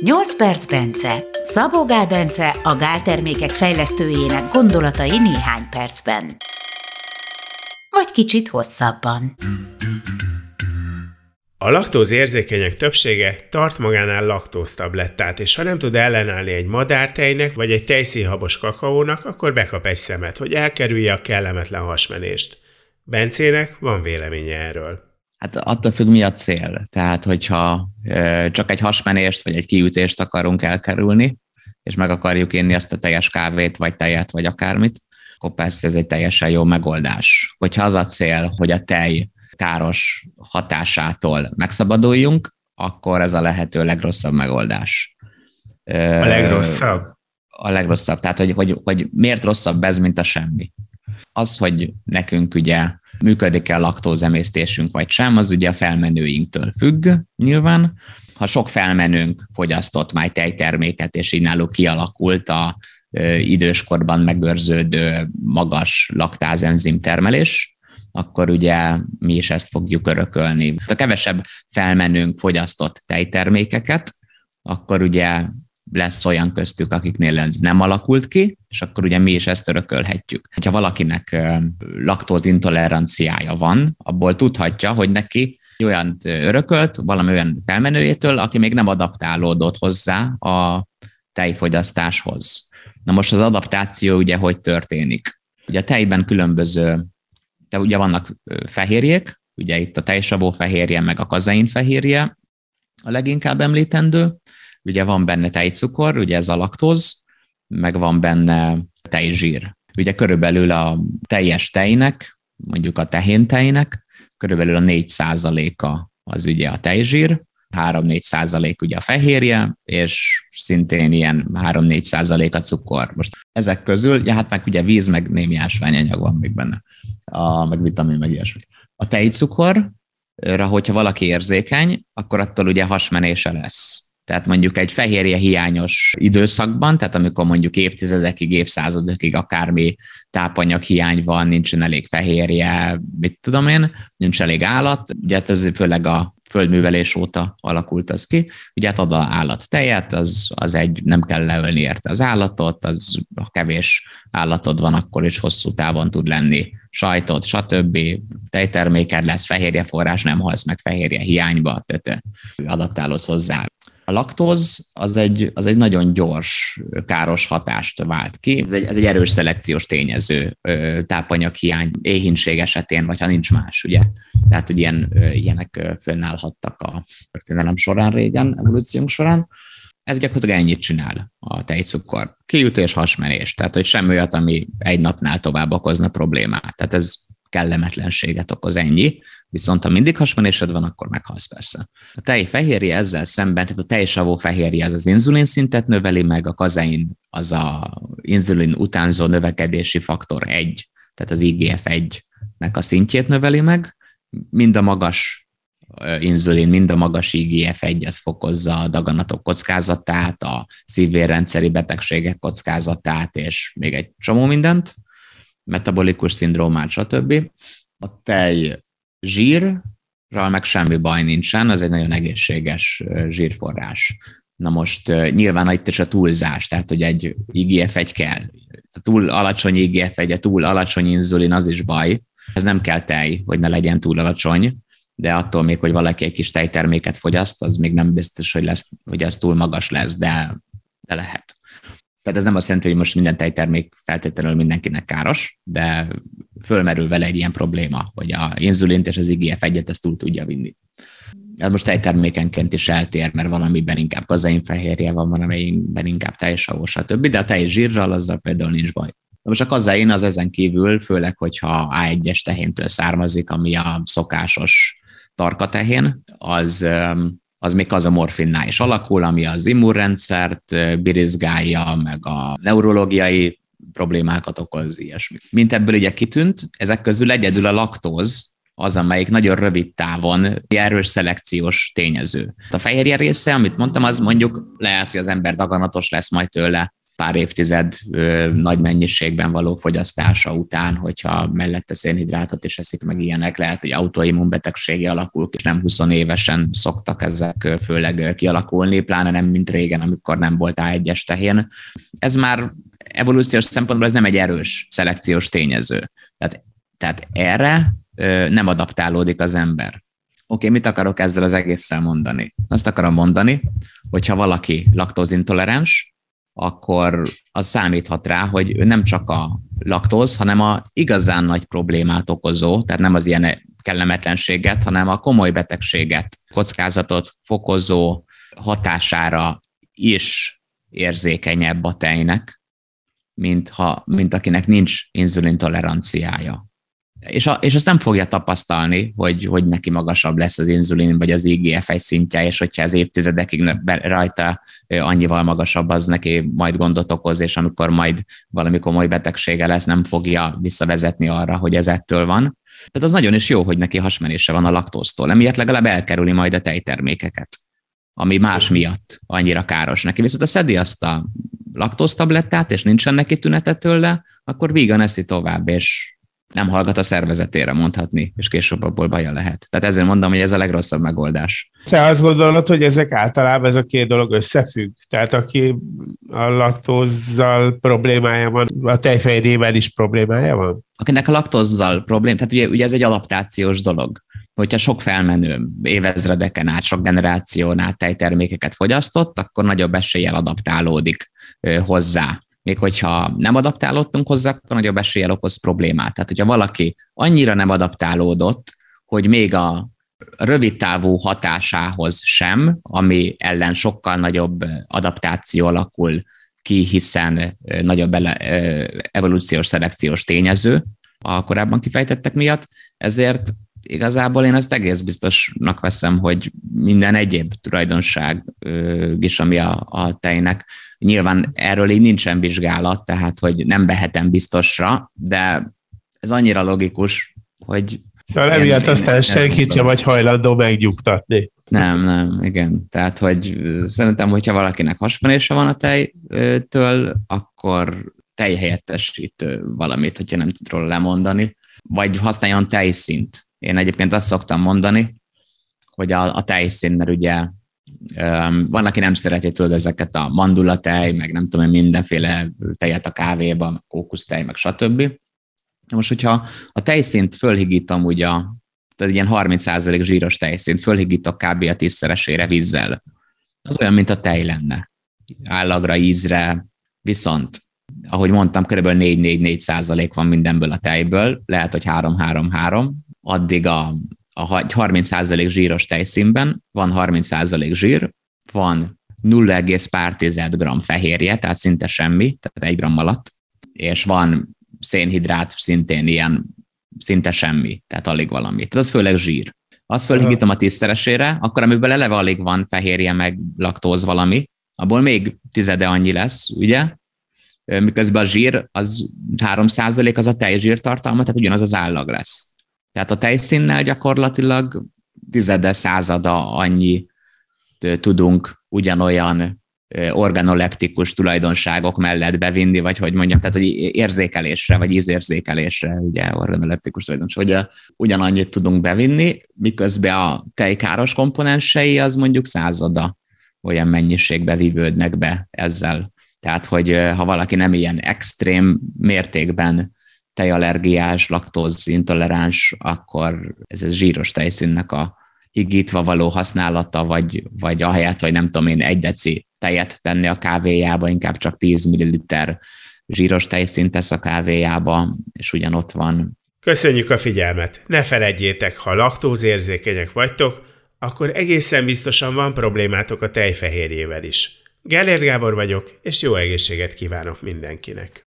8 perc Bence. Szabó Gál Bence, a Gál termékek fejlesztőjének gondolatai néhány percben. Vagy kicsit hosszabban. A laktóz érzékenyek többsége tart magánál laktóztablettát, és ha nem tud ellenállni egy madártejnek vagy egy tejszínhabos kakaónak, akkor bekap egy szemet, hogy elkerülje a kellemetlen hasmenést. Bencének van véleménye erről. Hát attól függ, mi a cél. Tehát, hogyha csak egy hasmenést vagy egy kiütést akarunk elkerülni, és meg akarjuk inni azt a teljes kávét, vagy tejet, vagy akármit, akkor persze ez egy teljesen jó megoldás. Hogyha az a cél, hogy a tej káros hatásától megszabaduljunk, akkor ez a lehető legrosszabb megoldás. A legrosszabb? A legrosszabb. Tehát, hogy, hogy, hogy miért rosszabb ez, mint a semmi. Az, hogy nekünk ugye működik-e a laktózemésztésünk vagy sem, az ugye a felmenőinktől függ nyilván. Ha sok felmenőnk fogyasztott már tejterméket, és így náluk kialakult a időskorban megőrződő magas laktázenzim termelés, akkor ugye mi is ezt fogjuk örökölni. Ha kevesebb felmenőnk fogyasztott tejtermékeket, akkor ugye lesz olyan köztük, akiknél ez nem alakult ki, és akkor ugye mi is ezt örökölhetjük. Ha valakinek laktózintoleranciája van, abból tudhatja, hogy neki olyan örökölt, valami olyan felmenőjétől, aki még nem adaptálódott hozzá a tejfogyasztáshoz. Na most az adaptáció ugye hogy történik? Ugye a tejben különböző, de ugye vannak fehérjék, ugye itt a tejsavó fehérje, meg a kazein fehérje a leginkább említendő, ugye van benne tejcukor, ugye ez a laktóz, meg van benne tejzsír. Ugye körülbelül a teljes tejnek, mondjuk a tehén tejnek, körülbelül a 4 a az ugye a tejzsír, 3-4 százalék ugye a fehérje, és szintén ilyen 3-4 százalék a cukor. Most ezek közül, ja, hát meg ugye víz, meg némi ásványanyag van még benne, a, meg vitamin, meg ilyesmi. A tejcukorra, hogyha valaki érzékeny, akkor attól ugye hasmenése lesz. Tehát mondjuk egy fehérje hiányos időszakban, tehát amikor mondjuk évtizedekig, évszázadokig akármi tápanyag hiány van, nincsen elég fehérje, mit tudom én, nincs elég állat, ugye hát ez főleg a földművelés óta alakult az ki. Ugye hát ad a állat tejet, az, az egy, nem kell leölni érte az állatot, az ha kevés állatod van, akkor is hosszú távon tud lenni sajtot, stb. Tejterméked lesz, fehérjeforrás, nem halsz meg fehérje hiányba, tehát adaptálódsz hozzá. A laktóz az egy, az egy nagyon gyors, káros hatást vált ki. Ez egy, ez egy erős szelekciós tényező tápanyaghiány, éhínség esetén, vagy ha nincs más, ugye. Tehát, hogy ilyen, ilyenek fönnállhattak a történelem során régen, evolúciónk során. Ez gyakorlatilag ennyit csinál a tejcukor. Kiütés, hasmenés. Tehát, hogy semmi olyat, ami egy napnál tovább okozna problémát. Tehát ez kellemetlenséget okoz ennyi, viszont ha mindig hasmenésed van, akkor meghalsz persze. A tej fehérje ezzel szemben, tehát a tejsavó fehérje az az inzulin szintet növeli meg, a kazein az a inzulin utánzó növekedési faktor 1, tehát az IGF-1-nek a szintjét növeli meg, mind a magas inzulin, mind a magas IGF-1, az fokozza a daganatok kockázatát, a szívvérrendszeri betegségek kockázatát, és még egy csomó mindent metabolikus szindrómát, stb. A tej zsírral meg semmi baj nincsen, az egy nagyon egészséges zsírforrás. Na most nyilván itt is a túlzás, tehát hogy egy IGF-1 kell. A túl alacsony IGF-1, a túl alacsony inzulin, az is baj. Ez nem kell tej, hogy ne legyen túl alacsony, de attól még, hogy valaki egy kis tejterméket fogyaszt, az még nem biztos, hogy, lesz, hogy az túl magas lesz, de, de lehet. Tehát ez nem azt jelenti, hogy most minden tejtermék feltétlenül mindenkinek káros, de fölmerül vele egy ilyen probléma, hogy a inzulint és az IGF egyet ezt túl tudja vinni. Ez most tejtermékenként is eltér, mert valamiben inkább kazeinfehérje van, valamiben inkább teljesavó, stb. De a teljes zsírral azzal például nincs baj. Most a kazein az ezen kívül, főleg, hogyha A1-es tehéntől származik, ami a szokásos tarka tehén, az az még az a morfinnál is alakul, ami az immunrendszert birizgálja, meg a neurológiai problémákat okoz, ilyesmi. Mint ebből ugye kitűnt, ezek közül egyedül a laktóz, az, amelyik nagyon rövid távon erős szelekciós tényező. A fehérje része, amit mondtam, az mondjuk lehet, hogy az ember daganatos lesz majd tőle, pár évtized nagy mennyiségben való fogyasztása után, hogyha mellette szénhidrátot is eszik meg ilyenek, lehet, hogy autoimmunbetegsége alakul és nem 20 évesen szoktak ezek főleg kialakulni, pláne nem mint régen, amikor nem volt A1-es tehén. Ez már evolúciós szempontból ez nem egy erős szelekciós tényező. Tehát, tehát erre nem adaptálódik az ember. Oké, mit akarok ezzel az egésszel mondani? Azt akarom mondani, hogyha valaki laktózintoleráns, akkor az számíthat rá, hogy nem csak a laktóz, hanem a igazán nagy problémát okozó, tehát nem az ilyen kellemetlenséget, hanem a komoly betegséget, kockázatot fokozó hatására is érzékenyebb a tejnek, mint, ha, mint akinek nincs inzulintoleranciája és, a, és azt nem fogja tapasztalni, hogy, hogy neki magasabb lesz az inzulin vagy az IGF-1 szintje, és hogyha ez évtizedekig rajta annyival magasabb, az neki majd gondot okoz, és amikor majd valami komoly betegsége lesz, nem fogja visszavezetni arra, hogy ez ettől van. Tehát az nagyon is jó, hogy neki hasmenése van a laktóztól, emiatt legalább elkerüli majd a tejtermékeket, ami más miatt annyira káros neki. Viszont ha szedi azt a laktóztablettát, és nincsen neki tünete tőle, akkor vígan eszi tovább, és nem hallgat a szervezetére mondhatni, és később abból baja lehet. Tehát ezért mondom, hogy ez a legrosszabb megoldás. Te azt gondolod, hogy ezek általában ez a két dolog összefügg? Tehát aki a laktózzal problémája van, a tejfejrével is problémája van? Akinek a laktózzal problém, tehát ugye, ugye ez egy adaptációs dolog. Hogyha sok felmenő évezredeken át, sok generáción át tejtermékeket fogyasztott, akkor nagyobb eséllyel adaptálódik hozzá még hogyha nem adaptálódtunk hozzá, akkor nagyobb eséllyel okoz problémát. Tehát, hogyha valaki annyira nem adaptálódott, hogy még a rövid távú hatásához sem, ami ellen sokkal nagyobb adaptáció alakul ki, hiszen nagyobb evolúciós szelekciós tényező a korábban kifejtettek miatt, ezért igazából én ezt egész biztosnak veszem, hogy minden egyéb tulajdonság is, ami a, a tejnek. Nyilván erről így nincsen vizsgálat, tehát hogy nem behetem biztosra, de ez annyira logikus, hogy Szóval emiatt aztán senki sem vagy hajlandó megnyugtatni. Nem, nem, igen. Tehát, hogy szerintem, hogyha valakinek hasmenése van a tejtől, akkor tejhelyettesítő valamit, hogyha nem tud róla lemondani, vagy használjon tejszint. Én egyébként azt szoktam mondani, hogy a, a tejszín, mert ugye van, aki nem szereti tudod ezeket a mandulatej, meg nem tudom, mindenféle tejet a kávéban, kókusztej, meg stb. Most, hogyha a tejszint fölhigítom ugye, tehát ilyen 30% zsíros tejszint fölhigítok kb. a tízszeresére vízzel, az olyan, mint a tej lenne. Állagra, ízre, viszont ahogy mondtam, kb. 4-4-4 százalék van mindenből a tejből, lehet, hogy 3-3-3, addig a, a 30% zsíros tejszínben van 30% zsír, van 0, pár g fehérje, tehát szinte semmi, tehát egy gram alatt, és van szénhidrát szintén ilyen szinte semmi, tehát alig valami. Tehát az főleg zsír. Azt fölhigítom a tízszeresére, akkor amiből eleve alig van fehérje, meg laktóz valami, abból még tizede annyi lesz, ugye? Miközben a zsír, az 3% az a tejzsír tartalma, tehát ugyanaz az állag lesz. Tehát a tejszínnel gyakorlatilag tizede, százada annyi tudunk ugyanolyan organoleptikus tulajdonságok mellett bevinni, vagy hogy mondjam, tehát hogy érzékelésre, vagy ízérzékelésre, ugye organoleptikus tulajdonság, hogy ugyanannyit tudunk bevinni, miközben a tejkáros komponensei az mondjuk százada olyan mennyiségbe vívődnek be ezzel. Tehát, hogy ha valaki nem ilyen extrém mértékben tejallergiás, laktóz intoleráns, akkor ez a zsíros tejszínnek a higítva való használata, vagy, vagy ahelyett, hogy nem tudom én, egy deci tejet tenni a kávéjába, inkább csak 10 ml zsíros tejszínt tesz a kávéjába, és ugyanott van. Köszönjük a figyelmet! Ne feledjétek, ha laktózérzékenyek vagytok, akkor egészen biztosan van problémátok a tejfehérjével is. Gellért Gábor vagyok, és jó egészséget kívánok mindenkinek!